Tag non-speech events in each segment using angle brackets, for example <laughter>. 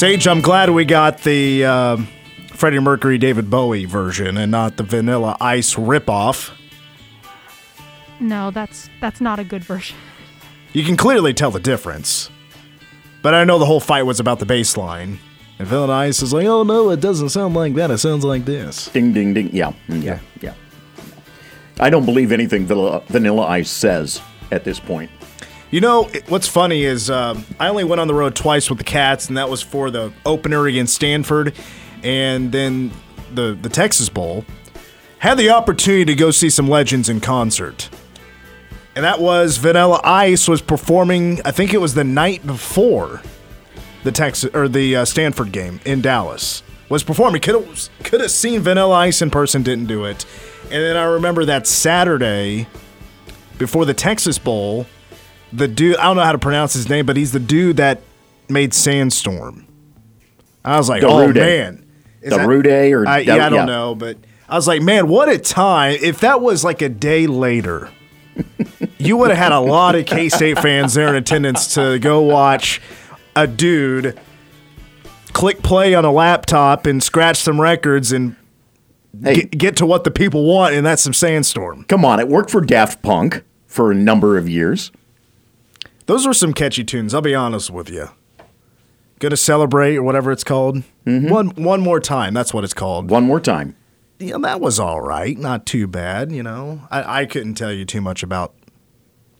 Sage, I'm glad we got the uh, Freddie Mercury, David Bowie version and not the Vanilla Ice ripoff. No, that's that's not a good version. You can clearly tell the difference. But I know the whole fight was about the bass line. And Vanilla Ice is like, oh no, it doesn't sound like that. It sounds like this. Ding, ding, ding. Yeah, mm, yeah, yeah. I don't believe anything Vanilla, Vanilla Ice says at this point. You know, it- what's funny is um, I only went on the road twice with the Cats, and that was for the opener against Stanford and then the, the Texas Bowl. Had the opportunity to go see some legends in concert. And that was Vanilla Ice was performing, I think it was the night before the Texas or the uh, Stanford game in Dallas. Was performing. Could have could have seen Vanilla Ice in person, didn't do it. And then I remember that Saturday before the Texas Bowl, the dude I don't know how to pronounce his name, but he's the dude that made Sandstorm. I was like, oh Darude. man, Is that- Darude or I, yeah, I don't yeah. know, but I was like, man, what a time! If that was like a day later, you would have had a lot of K State fans there in attendance to go watch a dude click play on a laptop and scratch some records and Hey. get, get to what the people want, and that's some Sandstorm. Come on, it worked for Daft Punk for a number of years. Those were some catchy tunes. I'll be honest with you. Gonna celebrate or whatever it's called. Mm-hmm. One one more time. That's what it's called. One more time. Yeah, that was all right. Not too bad. You know, I, I couldn't tell you too much about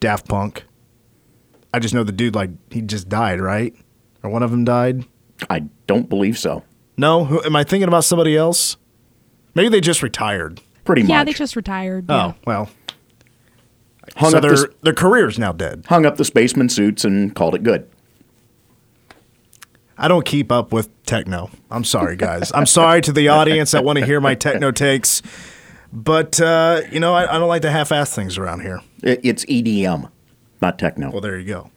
Daft Punk. I just know the dude like he just died, right? Or one of them died. I don't believe so. No, Who, am I thinking about somebody else? Maybe they just retired. Pretty much. Yeah, they just retired. Oh yeah. well, hung, so up their the, their career's now dead. hung up the spaceman suits and called it good. I don't keep up with techno. I'm sorry, guys. I'm sorry to the audience that want to hear my techno <laughs> takes, but uh, you know I, I don't like to half-ass things around here. It, it's EDM, not techno. Well, there you go.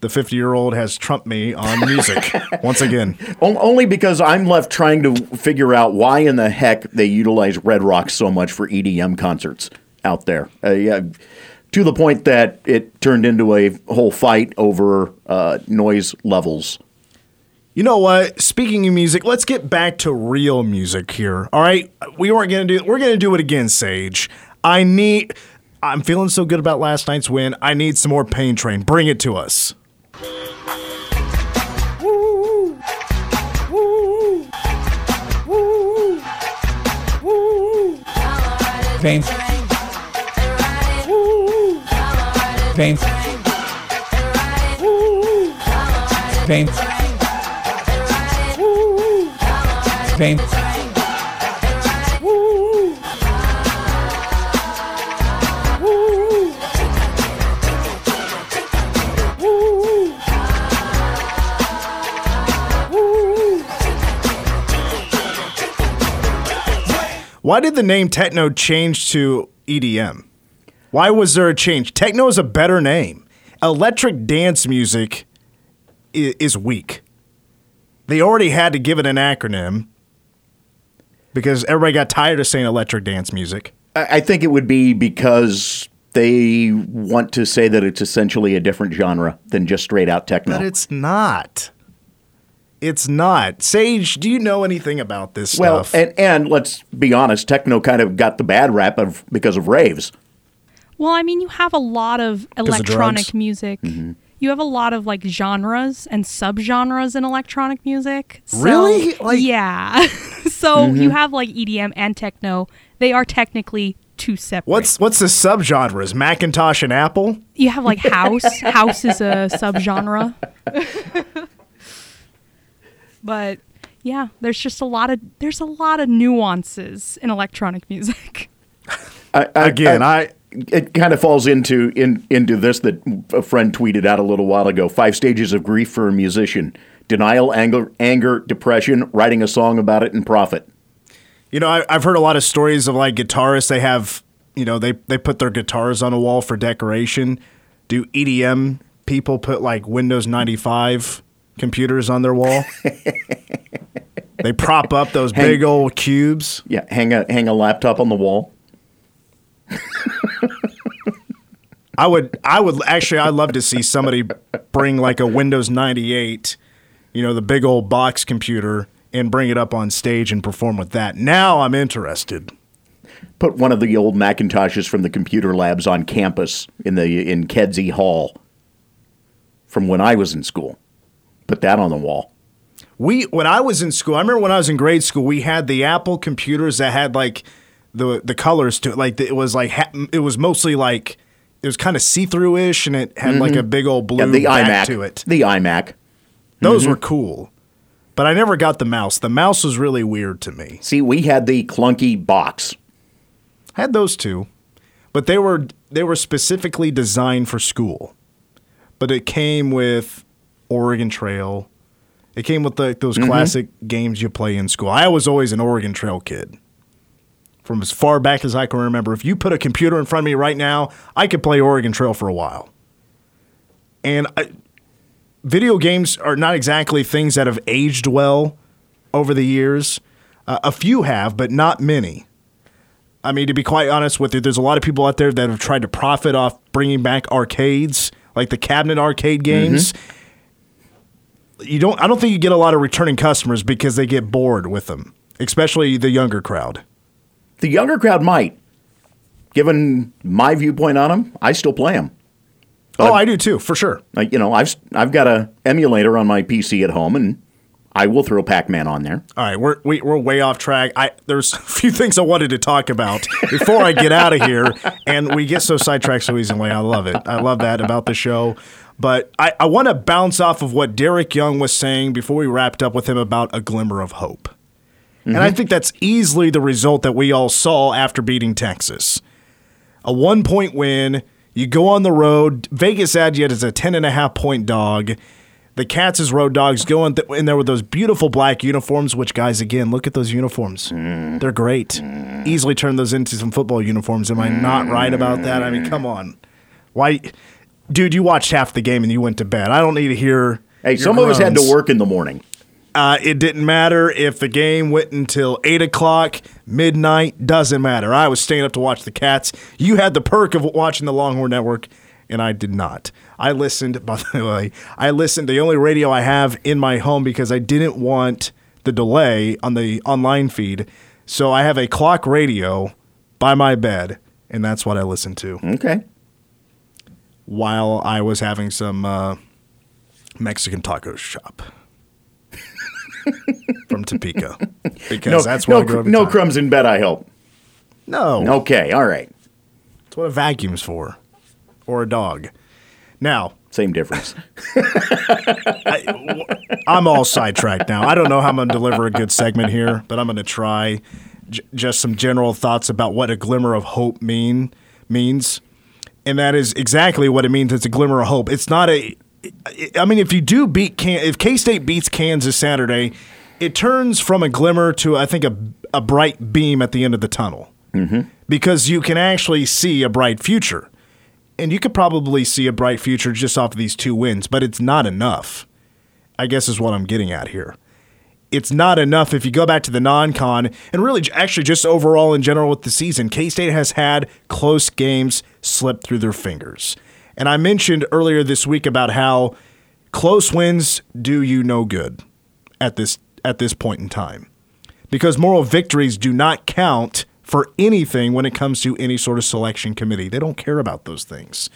The 50-year-old has trumped me on music <laughs> once again. Only because I'm left trying to figure out why in the heck they utilize Red Rock so much for EDM concerts out there. Uh, yeah, to the point that it turned into a whole fight over uh, noise levels. You know what? Speaking of music, let's get back to real music here. All right, we weren't gonna do. We're gonna do it again, Sage. I need. I'm feeling so good about last night's win. I need some more Pain Train. Bring it to us. Pain. Pain. Pain. Pain. Why did the name techno change to EDM? Why was there a change? Techno is a better name. Electric dance music i- is weak. They already had to give it an acronym because everybody got tired of saying electric dance music. I, I think it would be because they want to say that it's essentially a different genre than just straight out techno. But it's not. It's not. Sage, do you know anything about this well, stuff? and and let's be honest, techno kind of got the bad rap of because of raves. Well, I mean, you have a lot of of electronic drugs? music. Mm-hmm. You have a lot of like genres and subgenres in electronic music. So, Really? Like- yeah. <laughs> so mm-hmm. you have like EDM and techno. They are technically two separate. what's what's the subgenres? Macintosh and Apple? you have like house. <laughs> house is a subgenre. <laughs> but yeah, there's just a lot of there's a lot of nuances in electronic music. <laughs> I, I, Again, I it kind of falls into in into this that a friend tweeted out a little while ago. Five stages of grief for a musician: denial, anger, anger, depression, writing a song about it, and profit. You know, I, I've heard a lot of stories of like guitarists. They have, you know, they they put their guitars on a wall for decoration. Do EDM people put like Windows ninety five computers on their wall? <laughs> they prop up those Hang- big old cubes. Yeah, hang a hang a laptop on the wall. I would, I would actually, I'd love to see somebody bring like a Windows 98, you know, the big old box computer, and bring it up on stage and perform with that. Now I'm interested. Put one of the old Macintoshes from the computer labs on campus in the in Kedzie Hall from when I was in school. Put that on the wall. We, when I was in school, I remember when I was in grade school, we had the Apple computers that had like the the colors to it. Like it was like it was mostly like it was kind of see through ish, and it had like a big old blue Mm-hmm. Yeah, the back iMac to it. The iMac. Those Mm-hmm. were cool, but I never got the mouse. The mouse was really weird to me. See, we had the clunky box. had those two, but they were they were specifically designed for school. But it came with Oregon Trail. It came with the, those classic games you play in school. I was always an Oregon Trail kid. From as far back as I can remember, if you put a computer in front of me right now, I could play Oregon Trail for a while. And I, video games are not exactly things that have aged well over the years. Uh, a few have, but not many. I mean, to be quite honest with you, there's a lot of people out there that have tried to profit off bringing back arcades, like the cabinet arcade games. You don't. I don't think you get a lot of returning customers because they get bored with them, especially the younger crowd. The younger crowd might. Given my viewpoint on them, I still play them. oh, I do too, for sure. Like you know, I've I've got a emulator on my PC at home, and I will throw Pac-Man on there. All right, we're we, we're way off track. I there's <laughs> a few things I wanted to talk about before I get out of here, and we get so sidetracked so easily. I love it. I love that about the show. But I, I want to bounce off of what Derek Young was saying before we wrapped up with him about a glimmer of hope. And I mm-hmm. think that's easily the result that we all saw after beating Texas. A one point win, you go on the road. Vegas had you as a 10 and a half point dog. The Cats as road dogs go in, th- in there with those beautiful black uniforms, which, guys, again, look at those uniforms. Mm. They're great. Mm. Easily turn those into some football uniforms. Am I not right about that? I mean, come mm. on. Why? Dude, you watched half the game and you went to bed. I don't need to hear. Hey, some of us had to work in the morning. Uh, it didn't matter if the game went until 8 o'clock, midnight, doesn't matter. I was staying up to watch the Cats. You had the perk of watching the Longhorn Network, and I did not. I listened, by the <laughs> way, I listened the only radio I have in my home because I didn't want the delay on the online feed. So I have a clock radio by my bed, and that's what I listened to Okay. while I was having some uh, Mexican taco shop <laughs> from Topeka because No, that's where no, I go every no crumbs in bed. I hope. No, Okay. All right. that's what a vacuum's for, or a dog. Now Same difference. <laughs> I'm all sidetracked now. I don't know how I'm going to deliver a good segment here, but I'm going to try. J- just some general thoughts about what a glimmer of hope mean means, and that is exactly what it means. It's a glimmer of hope. It's not a. I mean, if you do beat Can, if K State beats Kansas Saturday, it turns from a glimmer to I think a a bright beam at the end of the tunnel, mm-hmm. because you can actually see a bright future, and you could probably see a bright future just off of these two wins, but it's not enough. I guess is what I'm getting at here. It's not enough if you go back to the non con and really actually just overall in general with the season. K State has had close games slip through their fingers. And I mentioned earlier this week about how close wins do you no good at this at this point in time. Because moral victories do not count for anything when it comes to any sort of selection committee. They don't care about those things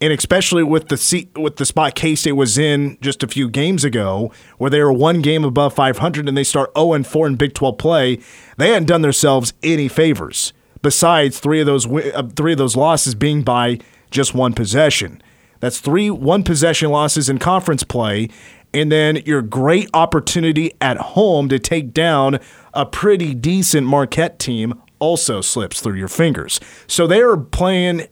and especially with the seat, with the spot K State was in just a few games ago, where they were one game above 500 and they start 0 and 4 in Big 12 play, they hadn't done themselves any favors. Besides three of those uh, three of those losses being by just one possession, that's three one possession losses in conference play, and then your great opportunity at home to take down a pretty decent Marquette team also slips through your fingers. So they are playing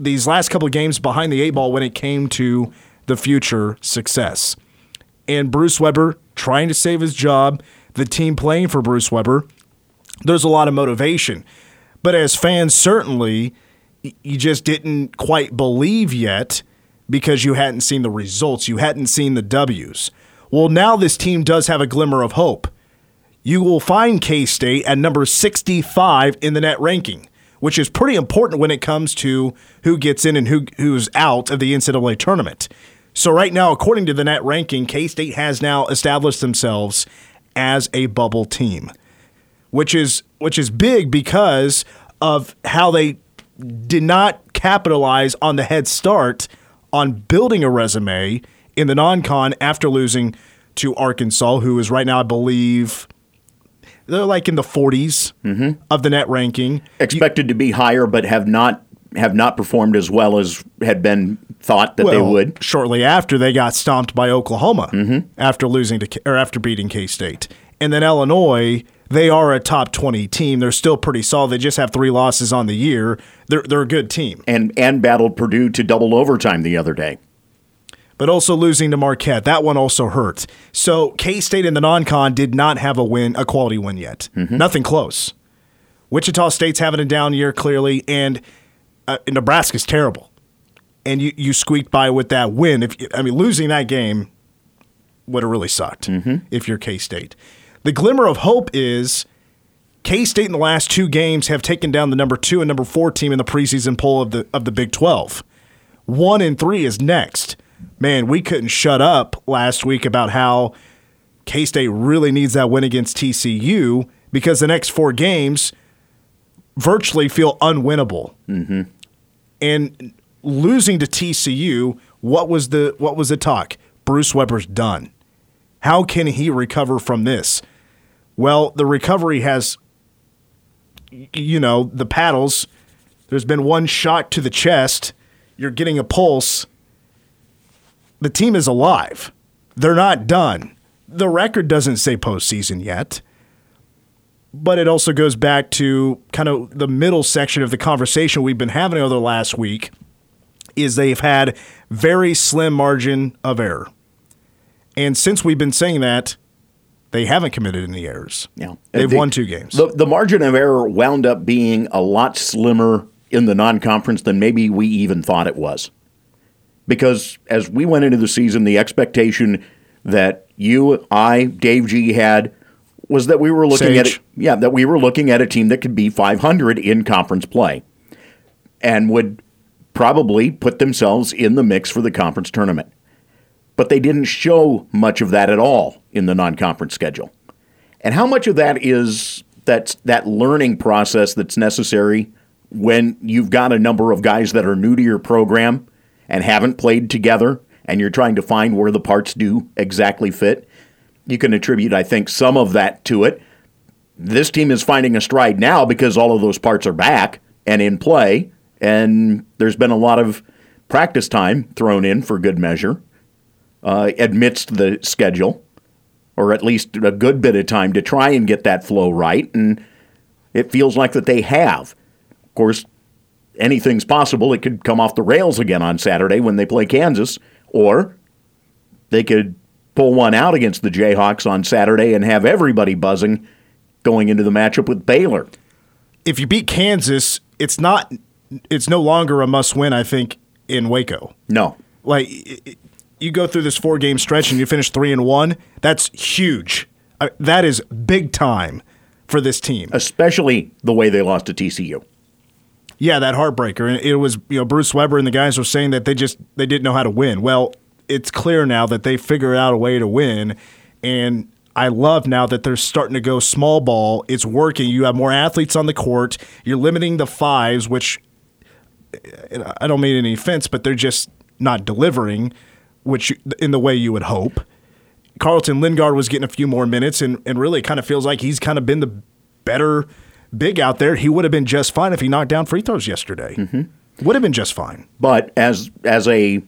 these last couple of games behind the eight ball when it came to the future success. And Bruce Weber trying to save his job, the team playing for Bruce Weber, there's a lot of motivation. But as fans, certainly, you just didn't quite believe yet because you hadn't seen the results, you hadn't seen the W's. Well, now this team does have a glimmer of hope. you will find K State at number 65 in the net ranking, which is pretty important when it comes to who gets in and who who's out of the NCAA tournament. So right now, according to the net ranking, K State has now established themselves as a bubble team, which is which is big because of how they did not capitalize on the head start on building a resume in the non-con after losing to Arkansas, who is right now, I believe, they're like in the 40s mm-hmm. of the net ranking. Expected to be higher, but have not have not performed as well as had been thought that they would. shortly after they got stomped by Oklahoma mm-hmm. after losing to or after beating K State, and then Illinois. They are a top twenty team. They're still pretty solid. They just have three losses on the year. They're they're a good team, And and battled Purdue to double overtime the other day. but also losing to Marquette that one also hurt. So K State in the non-con did not have a win, a quality win yet. Nothing close. Wichita State's having a down year clearly, and uh, Nebraska's terrible. And you you squeaked by with that win. If I mean losing that game would have really sucked if you're K State. The glimmer of hope is K State in the last two games have taken down the number two and number four team in the preseason poll of the of the Big Twelve. One and three is next. Man, we couldn't shut up last week about how K State really needs that win against TCU because the next four games virtually feel unwinnable. Mm-hmm. And losing to TCU, what was the what was the talk? Bruce Weber's done. How can he recover from this? Well, the recovery has, you know, the paddles. There's been one shot to the chest. You're getting a pulse. The team is alive. They're not done. The record doesn't say postseason yet but it also goes back to kind of the middle section of the conversation we've been having over the last week is they've had very slim margin of error. And since we've been saying that, they haven't committed any errors. Yeah. Uh, They've The- won two games. The, the margin of error wound up being a lot slimmer in the non conference than maybe we even thought it was. Because as we went into the season, the expectation that you, I, Dave G had was that we were looking at Sage. it, yeah, that we were looking at a team that could be 500 in conference play and would probably put themselves in the mix for the conference tournament. But they didn't show much of that at all in the non-conference schedule. And how much of that is that that learning process that's necessary when you've got a number of guys that are new to your program and haven't played together and you're trying to find where the parts do exactly fit? You can attribute, I think, some of that to it. This team is finding a stride now because all of those parts are back and in play, and there's been a lot of practice time thrown in for good measure uh, amidst the schedule or at least a good bit of time to try and get that flow right. And it feels like that they have. Of course, anything's possible. It could come off the rails again on Saturday when they play Kansas, or they could pull one out against the Jayhawks on Saturday and have everybody buzzing going into the matchup with Baylor. if you beat Kansas, it's not it's no longer a must win, I think, in Waco. No. like you go through this four game stretch and you finish three and one that's huge Uh, that is big time for this team Especially the way they lost to TCU. yeah that heartbreaker and it was you know bruce weber and the guys were saying that they just they didn't know how to win well it's clear now that they figured out a way to win and I love now that they're starting to go small ball. It's working. You have more athletes on the court. You're limiting the fives, which I don't mean any offense, but they're just not delivering, which in the way you would hope. Carlton Linguard was getting a few more minutes, and, and really kind of feels like he's kind of been the better big out there. He would have been just fine if he knocked down free throws yesterday. Mm-hmm. Would have been just fine. But as as a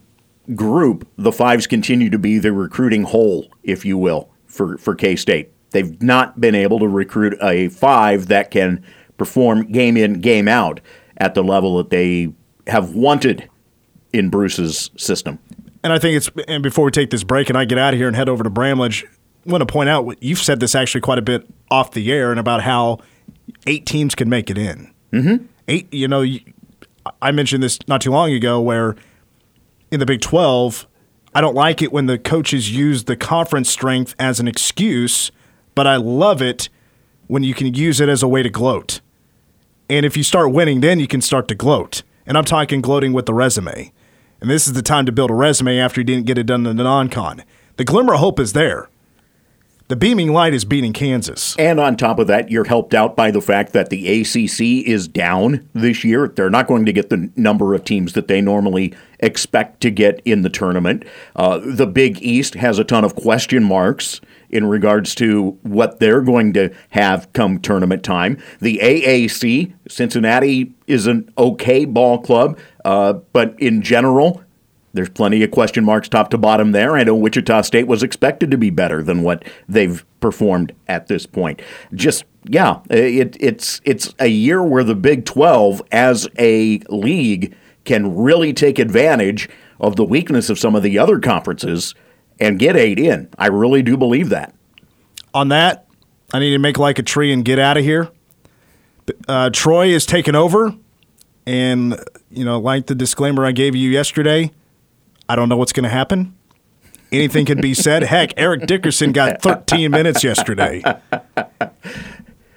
group, the fives continue to be the recruiting hole, if you will, for, for K State. They've not been able to recruit a five that can perform game in, game out at the level that they have wanted in Bruce's system. And I think it's and before we take this break and I get out of here and head over to Bramlage, I want to point out what you've said this actually quite a bit off the air and about how eight teams can make it in. Mm-hmm. Eight, you know, I mentioned this not too long ago where in the Big Twelve, I don't like it when the coaches use the conference strength as an excuse but I love it when you can use it as a way to gloat. And if you start winning, then you can start to gloat. And I'm talking gloating with the resume. And this is the time to build a resume after you didn't get it done in the non con. The glimmer of hope is there. The beaming light is beating Kansas. And on top of that, you're helped out by the fact that the ACC is down this year. They're not going to get the number of teams that they normally expect to get in the tournament. Uh, the Big East has a ton of question marks in regards to what they're going to have come tournament time. The AAC, Cincinnati, is an okay ball club, uh, but in general, there's plenty of question marks top to bottom there. I know Wichita State was expected to be better than what they've performed at this point. Just yeah, it, it's it's a year where the Big 12 as a league can really take advantage of the weakness of some of the other conferences and get eight in. I really do believe that. On that, I need to make like a tree and get out of here. Uh, Troy is taking over, and you know, like the disclaimer I gave you yesterday, I don't know what's going to happen. Anything can be said. Heck, Eric Dickerson got 13 minutes yesterday.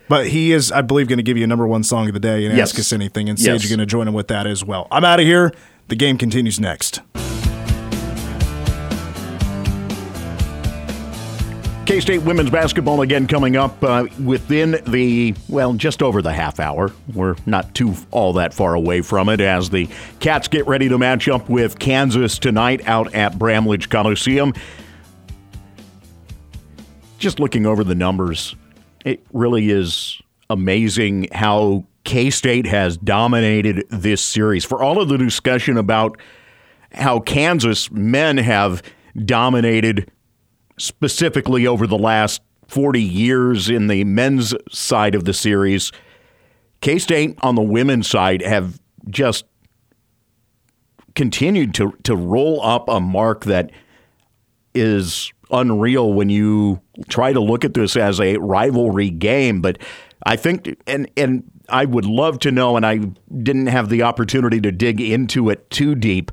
But he is, I believe, going to give you a number one song of the day and Yes. ask us anything. And Yes. Sage, you're going to join him with that as well. I'm out of here. The game continues next. K State women's basketball again coming up uh, within the, well, just over the half hour. We're not too all that far away from it as the Cats get ready to match up with Kansas tonight out at Bramlage Coliseum. Just looking over the numbers, it really is amazing how K State has dominated this series. For all of the discussion about how Kansas men have dominated specifically over the last 40 years in the men's side of the series, K State on the women's side have just continued to, to roll up a mark that is unreal when you try to look at this as a rivalry game. But I think, and, and I would love to know, and I didn't have the opportunity to dig into it too deep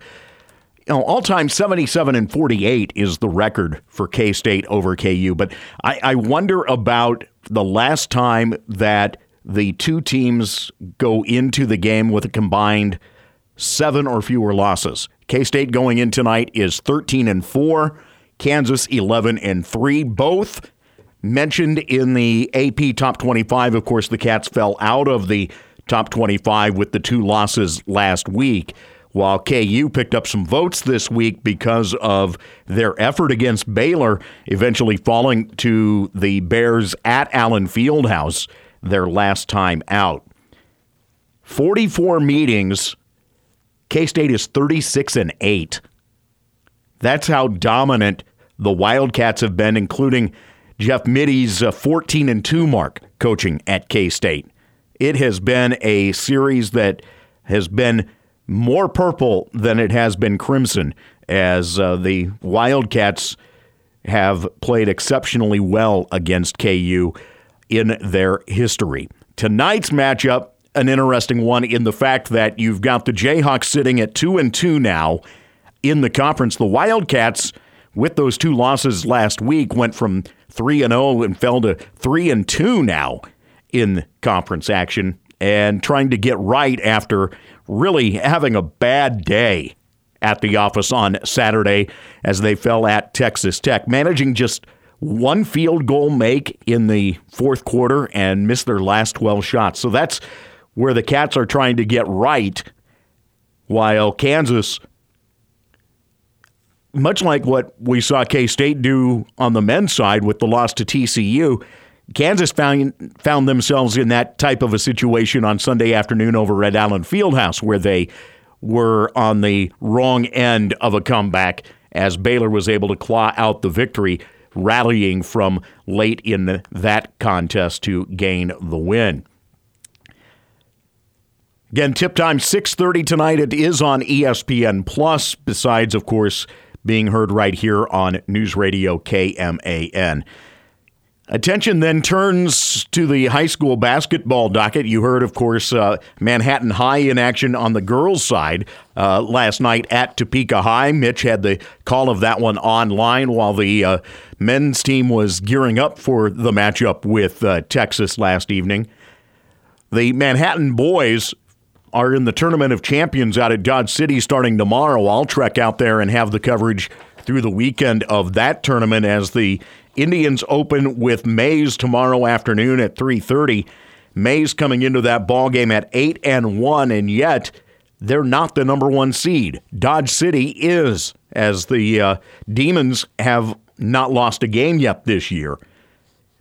you know, all time 77 and 48 is the record for K State over KU. But I, I wonder about the last time that the two teams go into the game with a combined seven or fewer losses. K State going in tonight is 13 and 4, Kansas 11 and 3. Both mentioned in the AP Top 25. Of course, the Cats fell out of the Top 25 with the two losses last week while KU picked up some votes this week because of their effort against Baylor, eventually falling to the Bears at Allen Fieldhouse their last time out. 44 meetings, K State is 36 and 8. That's how dominant the Wildcats have been, including Jeff Mittie's uh, 14 and 2 mark coaching at K State. It has been a series that has been more purple than it has been crimson, as uh, the Wildcats have played exceptionally well against KU in their history. Tonight's matchup, an interesting one in the fact that you've got the Jayhawks sitting at 2 and 2 now in the conference. The Wildcats with those two losses last week went from 3 and 0 and fell to 3 and 2 now in conference action and trying to get right after really having a bad day at the office on Saturday as they fell at Texas Tech, managing just one field goal make in the fourth quarter and missed their last 12 shots. So that's where the Cats are trying to get right, while Kansas, much like what we saw K State do on the men's side with the loss to TCU, Kansas found found themselves in that type of a situation on Sunday afternoon over Red Allen Fieldhouse, where they were on the wrong end of a comeback as Baylor was able to claw out the victory, rallying from late in that contest to gain the win. Again, tip time 6:30 tonight. It is on ESPN Plus. Besides, of course, being heard right here on News Radio KMAN. Attention then turns to the high school basketball docket. You heard, of course, uh, Manhattan High in action on the girls' side uh, last night at Topeka High. Mitch had the call of that one online while the uh, men's team was gearing up for the matchup with uh, Texas last evening. The Manhattan boys are in the Tournament of Champions out at Dodge City starting tomorrow. I'll trek out there and have the coverage through the weekend of that tournament as the Indians open with Maize tomorrow afternoon at 3:30. Maize coming into that ball game at 8 and 1 and yet they're not the number 1 seed. Dodge City is as the uh, Demons have not lost a game yet this year.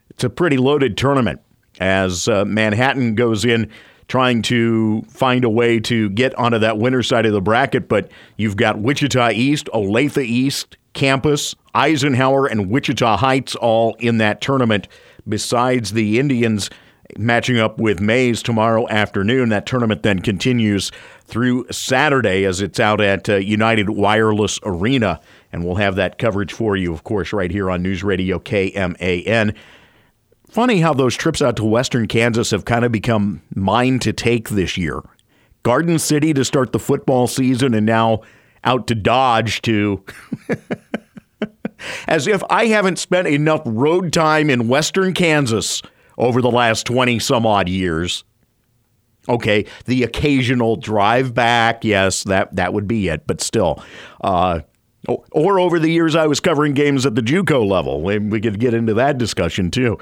It's a pretty loaded tournament as uh, Manhattan goes in trying to find a way to get onto that winner side of the bracket. But you've got Wichita East, Olathe East, Campus, Eisenhower, and Wichita Heights all in that tournament, besides the Indians matching up with Maize tomorrow afternoon. That tournament then continues through Saturday as it's out at uh, United Wireless Arena. And we'll have that coverage for you, of course, right here on News Radio KMAN. Funny how those trips out to Western Kansas have kind of become mine to take this year. Garden City to start the football season, and now out to Dodge to. <laughs> As if I haven't spent enough road time in Western Kansas over the last 20 some odd years. Okay, the occasional drive back, yes, that, that would be it, but still. Uh, or over the years I was covering games at the JUCO level. and We could get into that discussion too.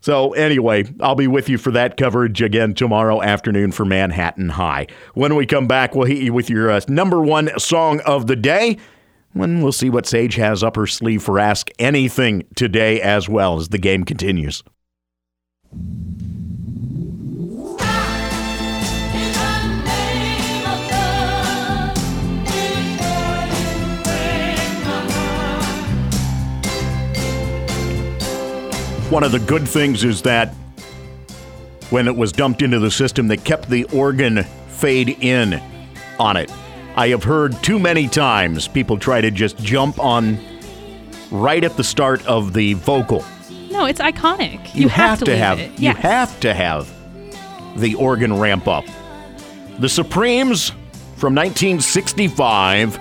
So anyway, I'll be with you for that coverage again tomorrow afternoon for Manhattan High. When we come back, we'll hit you with your uh, number one song of the day. When we'll see what Sage has up her sleeve for Ask Anything today as well as the game continues. One of the good things is that when it was dumped into the system, they kept the organ fade in on it. I have heard too many times people try to just jump on right at the start of the vocal. No, it's iconic. You, have, to, leave have it. you Yes. have to have the organ ramp up. The Supremes from 1965.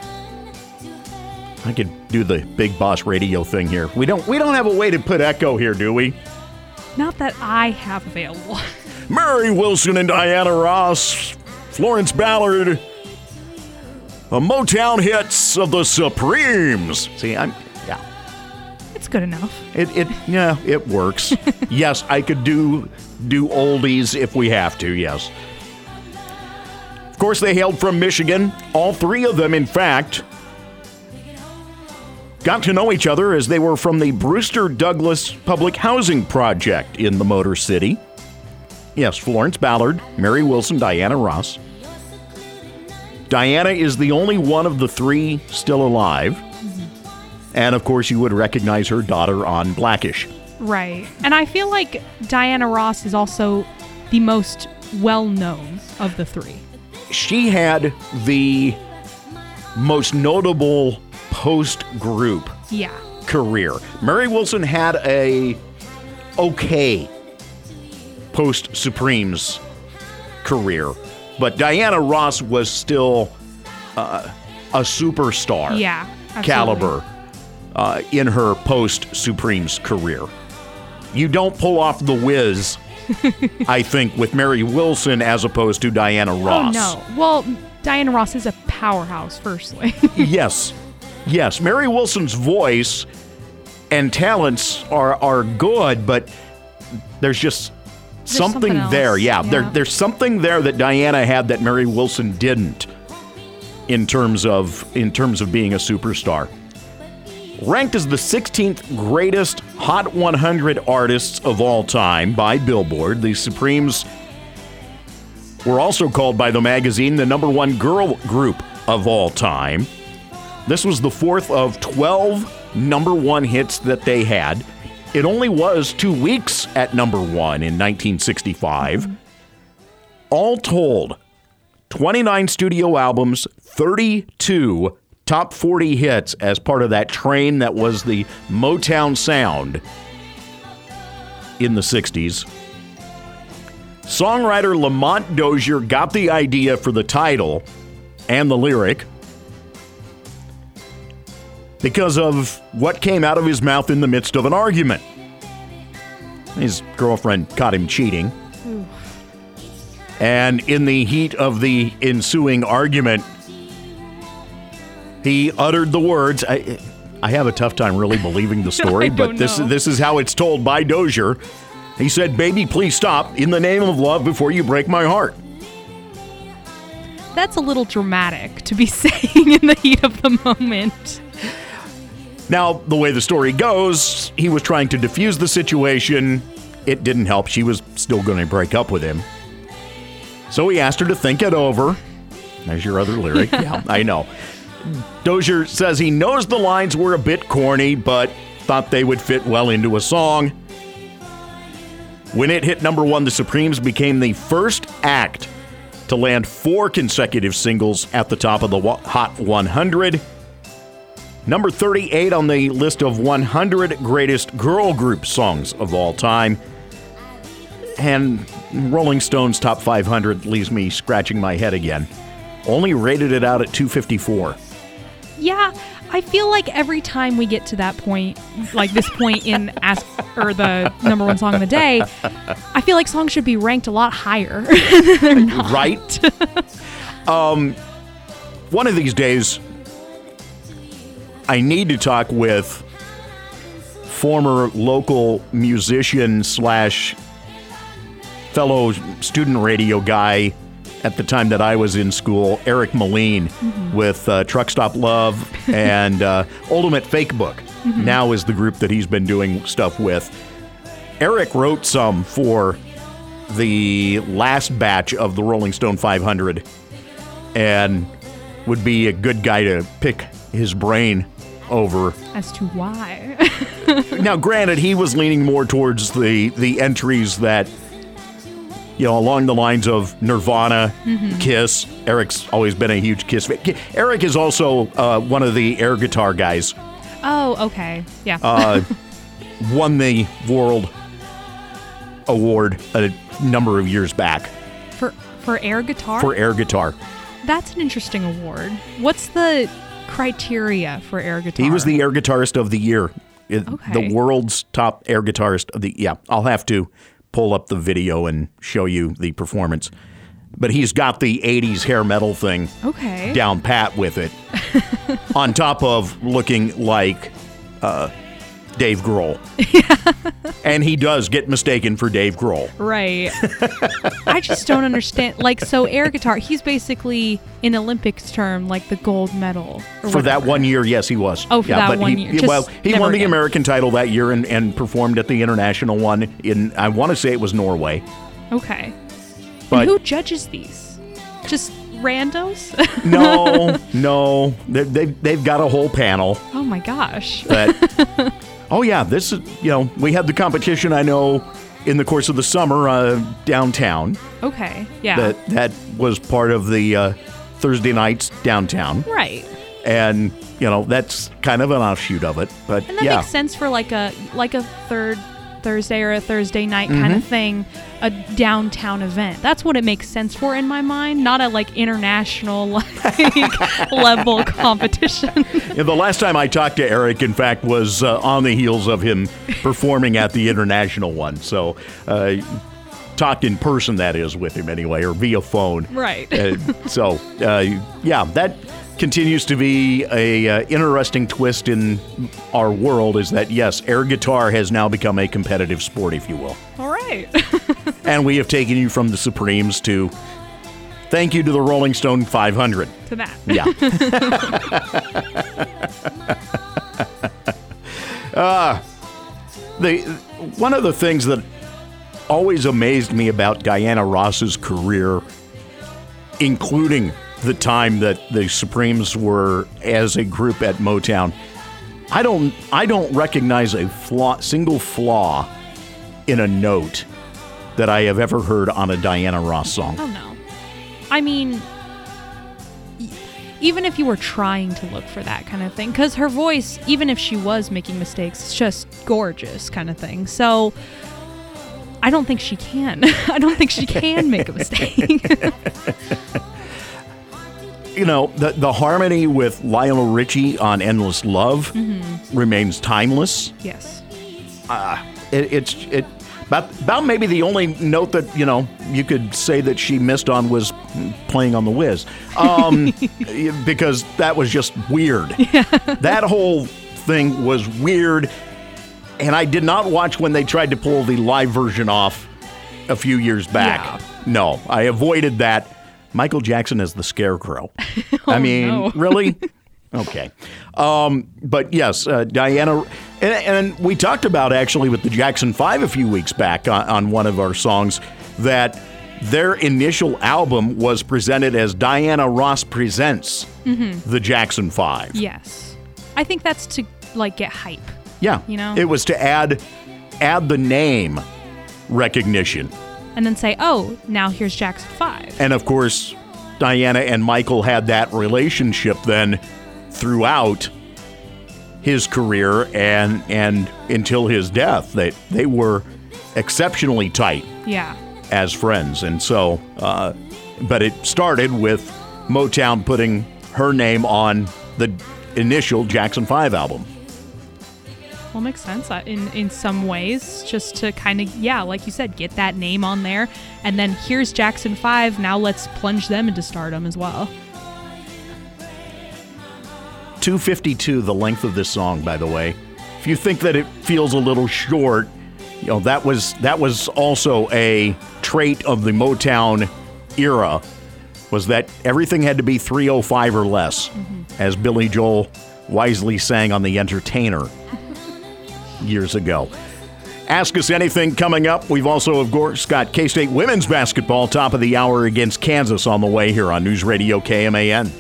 I could do the big boss radio thing here. We don't we don't have a way to put echo here, do we? Not that I have available. <laughs> Mary Wilson and Diana Ross, Florence Ballard, the Motown hits of the Supremes. See, I'm yeah. it's good enough. It it yeah, it works. <laughs> yes, I could do do oldies if we have to, yes. Of course they hailed from Michigan. All three of them, in fact, got to know each other as they were from the Brewster Douglass Public Housing Project in the Motor City. Yes, Florence Ballard, Mary Wilson, Diana Ross. Diana is the only one of the three still alive. Mm-hmm. And of course, you would recognize her daughter on Blackish. Right. And I feel like Diana Ross is also the most well known of the three. She had the most notable post group Yeah. career. Mary Wilson had a okay post Supremes career, but Diana Ross was still uh, a superstar Yeah. absolutely. caliber uh, in her post Supremes career. You don't pull off the Wiz, <laughs> I think, with Mary Wilson as opposed to Diana Oh, Ross. no. Well, Diana Ross is a powerhouse, firstly. <laughs> yes, yes. Mary Wilson's voice and talents are are good, but there's just something, something there. Yeah, There, yeah. there's something there that Diana had that Mary Wilson didn't. In terms of in terms of being a superstar, ranked as the 16th greatest Hot 100 artists of all time by Billboard, the Supremes were also called by the magazine the number one girl group of all time. This was the fourth of 12 number one hits that they had. It only was two weeks at number one in 1965. All told, 29 studio albums, 32 top 40 hits as part of that train that was the Motown sound. in the 60s. Songwriter Lamont Dozier got the idea for the title and the lyric because of what came out of his mouth in the midst of an argument. His girlfriend caught him cheating. And in the heat of the ensuing argument, he uttered the words. I, I have a tough time really believing the <laughs> story, but this know. this is how it's told by Dozier. He said, "Baby, please stop in the name of love before you break my heart." That's a little dramatic to be <laughs> saying in the heat of the moment. Now, the way the story goes, he was trying to defuse the situation. It didn't help. She was still going to break up with him. So he asked her to think it over. There's your other lyric. <laughs> yeah, I know. Dozier says he knows the lines were a bit corny, but thought they would fit well into a song. When it hit number one, the Supremes became the first act to land four consecutive singles at the top of the Hot 100. Number 38 on the list of 100 greatest girl group songs of all time. And Rolling Stone's top 500 leaves me scratching my head again. Only rated it out at 254. Yeah, I feel like every time we get to that point, like this point in Ask or the number one song of the day, I feel like songs should be ranked a lot higher. <laughs> Right? <laughs> um, one of these days, I need to talk with former local musician slash fellow student radio guy at the time that I was in school, Eric Melin, with uh, Truck Stop Love <laughs> and uh, Ultimate Fake Book. Now is the group that he's been doing stuff with. Eric wrote some for the last batch of the Rolling Stone 500 and would be a good guy to pick his brain over. As to why. <laughs> Now, granted, he was leaning more towards the the entries that you know along the lines of Nirvana, Kiss. Eric's always been a huge Kiss fan. Eric is also uh, one of the air guitar guys. oh, okay. Yeah. Uh, <laughs> won the world award a number of years back for for air guitar? for air guitar. That's an interesting award. What's the criteria for air guitar? He was the air guitarist of the year, Okay. the world's top air guitarist of the. Yeah, I'll have to pull up the video and show you the performance. But he's got the '80s hair metal thing Okay. down pat with it, <laughs> on top of looking like uh, Dave Grohl. Yeah. <laughs> and he does get mistaken for Dave Grohl. Right. <laughs> I just don't understand. Like, so air guitar, he's basically, in Olympics term, like the gold medal. or For that one year, yes, he was. Oh, for yeah, that but one he, year. Just well, he won the again. American title that year and, and performed at the international one in, I want to say it was Norway. Okay. But and who judges these? Just randos? no, <laughs> no, they, they've, they've got a whole panel oh my gosh. that, oh, yeah, this is, you know, we had the competition, I know, in the course of the summer uh, downtown. Okay. Yeah. That, that was part of the uh, Thursday nights downtown. right. And, you know, that's kind of an offshoot of it. But And that yeah. makes sense for like a like a third Thursday or a Thursday night kind Mm-hmm. of thing, a downtown event. That's what it makes sense for in my mind, not a like international <laughs> like <laughs> level <laughs> competition. Yeah, the last time I talked to Eric, in fact, was uh, on the heels of him performing at the international one. So, uh, talked in person, that is, with him anyway, or via phone. Right. Uh, so, uh, yeah, that continues to be a uh, interesting twist in our world. Is that yes, air guitar has now become a competitive sport, if you will, All right. <laughs> and we have taken you from the Supremes to. Thank you to the Rolling Stone 500. to that. Yeah. uh, <laughs> <laughs> the one of the things that always amazed me about Diana Ross's career, including the time that the Supremes were as a group at Motown, I don't I don't recognize a flaw, single flaw in a note that I have ever heard on a Diana Ross song. Oh no. I mean, even if you were trying to look for that kind of thing, because her voice, even if she was making mistakes, it's just gorgeous kind of thing. So I don't think she can. <laughs> I don't think she can make a mistake. <laughs> <laughs> You know, the the harmony with Lionel Richie on "Endless Love" remains timeless. yes. It, it's it about about maybe the only note that you know you could say that she missed on was playing on the Wiz. um, <laughs> because that was just weird. <laughs> That whole thing was weird, and I did not watch when they tried to pull the live version off a few years back. Yeah. No, I avoided that. Michael Jackson as the Scarecrow. <laughs> I mean, no. really? <laughs> Okay. Um, but yes, uh, Diana, and, and we talked about actually with the Jackson 5 a few weeks back on, on one of our songs that their initial album was presented as Diana Ross Presents the Jackson 5. Yes. I think that's to like get hype. Yeah. You know? It was to add add the name recognition. And then say, oh, now here's Jackson 5. And of course, Diana and Michael had that relationship then throughout his career and and until his death. They they were exceptionally tight Yeah. as friends, and so. Uh, but it started with Motown putting her name on the initial Jackson Five album. Well, makes sense uh, in in some ways, just to kind of yeah, like you said, get that name on there, and then here's Jackson Five. Now let's plunge them into stardom as well. 252 the length of this song by the way if you think that it feels a little short you know that was that was also a trait of the motown era was that everything had to be 305 or less as billy joel wisely sang on the entertainer years ago Ask us anything coming up. We've also, of course, got K State women's basketball top of the hour against Kansas on the way here on News Radio KMAN.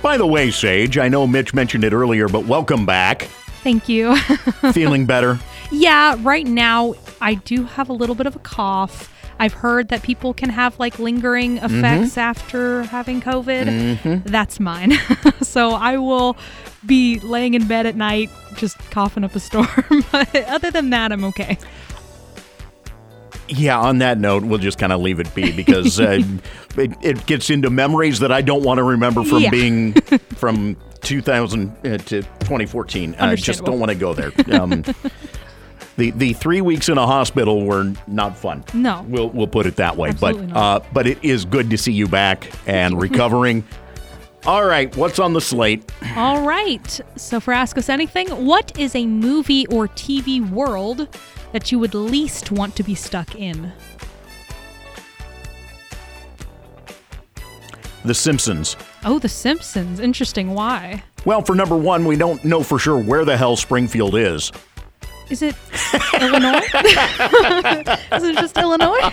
By the way, Sage, I know Mitch mentioned it earlier, but welcome back. Thank you. <laughs> Feeling better? yeah, right now I do have a little bit of a cough. I've heard that people can have like lingering effects after having COVID. That's mine. <laughs> so I will be laying in bed at night just coughing up a storm. <laughs> but other than that, I'm okay. Yeah, on that note, we'll just kind of leave it be because uh, it, it gets into memories that I don't want to remember from Yeah. being from 2000 uh, to 2014. I just don't want to go there. Um, <laughs> the the three weeks in a hospital were not fun. No. we'll we'll put it that way. Absolutely but uh, but it is good to see you back and recovering. <laughs> All right, what's on the slate? All right. So for Ask Us Anything, what is a movie or TV world that you would least want to be stuck in? The Simpsons. Oh, The Simpsons. Interesting. Why? Well, for number one, we don't know for sure where the hell Springfield is. Is it Illinois? <laughs> is it just Illinois?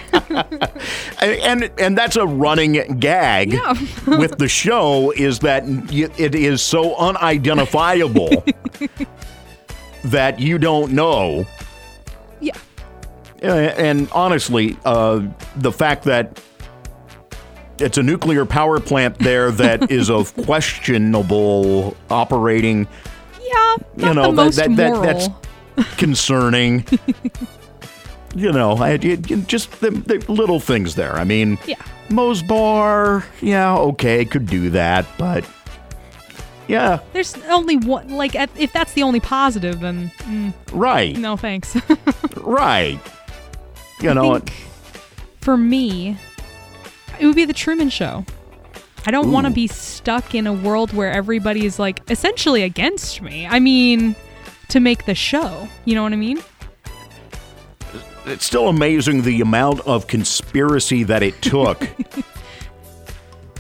<laughs> and and that's a running gag Yeah. <laughs> with the show is that it is so unidentifiable that you don't know yeah. And honestly uh, the fact that it's a nuclear power plant there that <laughs> is of questionable operating Yeah. You know that, that, moral. that's <laughs> concerning you know I, it, it- just the, the little things there i mean Yeah. Moe's Bar, yeah, okay, could do that, but yeah, There's only one. Like, if that's the only positive, then mm, right, no thanks. <laughs> right. You know, think for me, it would be the Truman Show. I don't want to be stuck in a world where everybody is like essentially against me. I mean, to make the show. You know what I mean? it's still amazing the amount of conspiracy that it took. <laughs>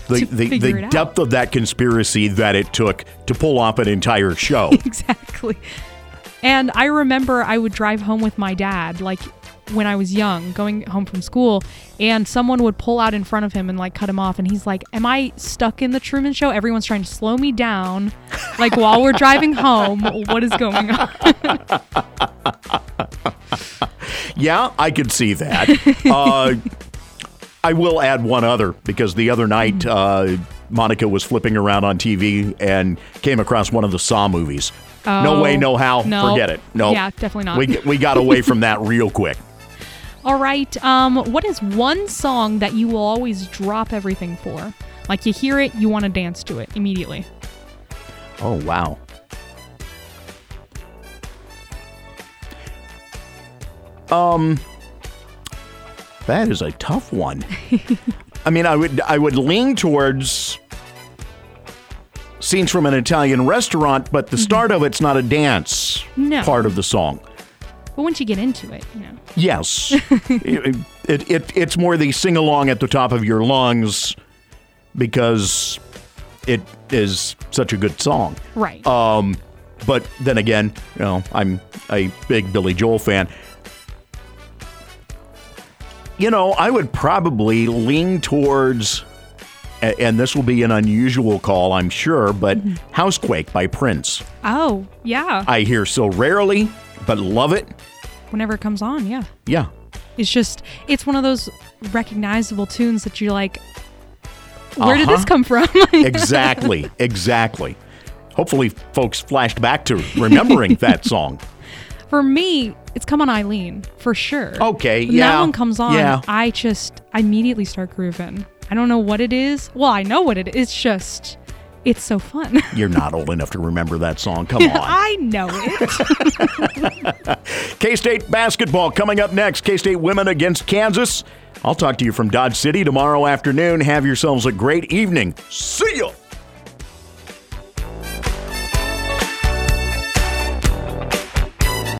The, the, the it out. depth of that conspiracy that it took to pull off an entire show. <laughs> exactly. And I remember I would drive home with my dad, like when I was young, going home from school, and someone would pull out in front of him and like cut him off. And he's like, Am I stuck in the Truman Show? Everyone's trying to slow me down. Like while we're driving home, what is going on? <laughs> Yeah, I could see that. <laughs> uh, I will add one other because the other night uh, Monica was flipping around on TV and came across one of the Saw movies. no Oh, way, no how. no. Forget it. No. Yeah, definitely not. We, we got away from that real quick. All right. Um, what is one song that you will always drop everything for? Like you hear it, you want to dance to it immediately. Oh, wow. Um, that is a tough one. <laughs> I mean, I would I would lean towards scenes from an Italian restaurant, but the start of it's not a dance No. part of the song. But once you get into it, you know. Yes, <laughs> it, it, it it's more the sing along at the top of your lungs because it is such a good song. Right. Um, but then again, you know, I'm a big Billy Joel fan. You know, I would probably lean towards, and this will be an unusual call, I'm sure, but Housequake by Prince. oh, yeah. I hear so rarely, but love it. Whenever it comes on, yeah. Yeah. It's just it's one of those recognizable tunes that you're like, where did Uh-huh. this come from? <laughs> Exactly. exactly. Hopefully, folks flashed back to remembering <laughs> that song. For me, it's "Come On Eileen" for sure. Okay, When yeah, that one comes on, yeah. I just I immediately start grooving. I don't know what it is. Well, I know what it is. It's just it's so fun. <laughs> You're not old enough to remember that song. Come <laughs> on. I know it. <laughs> K State basketball coming up next. K State women against Kansas. I'll talk to you from Dodge City tomorrow afternoon. Have yourselves a great evening. See ya.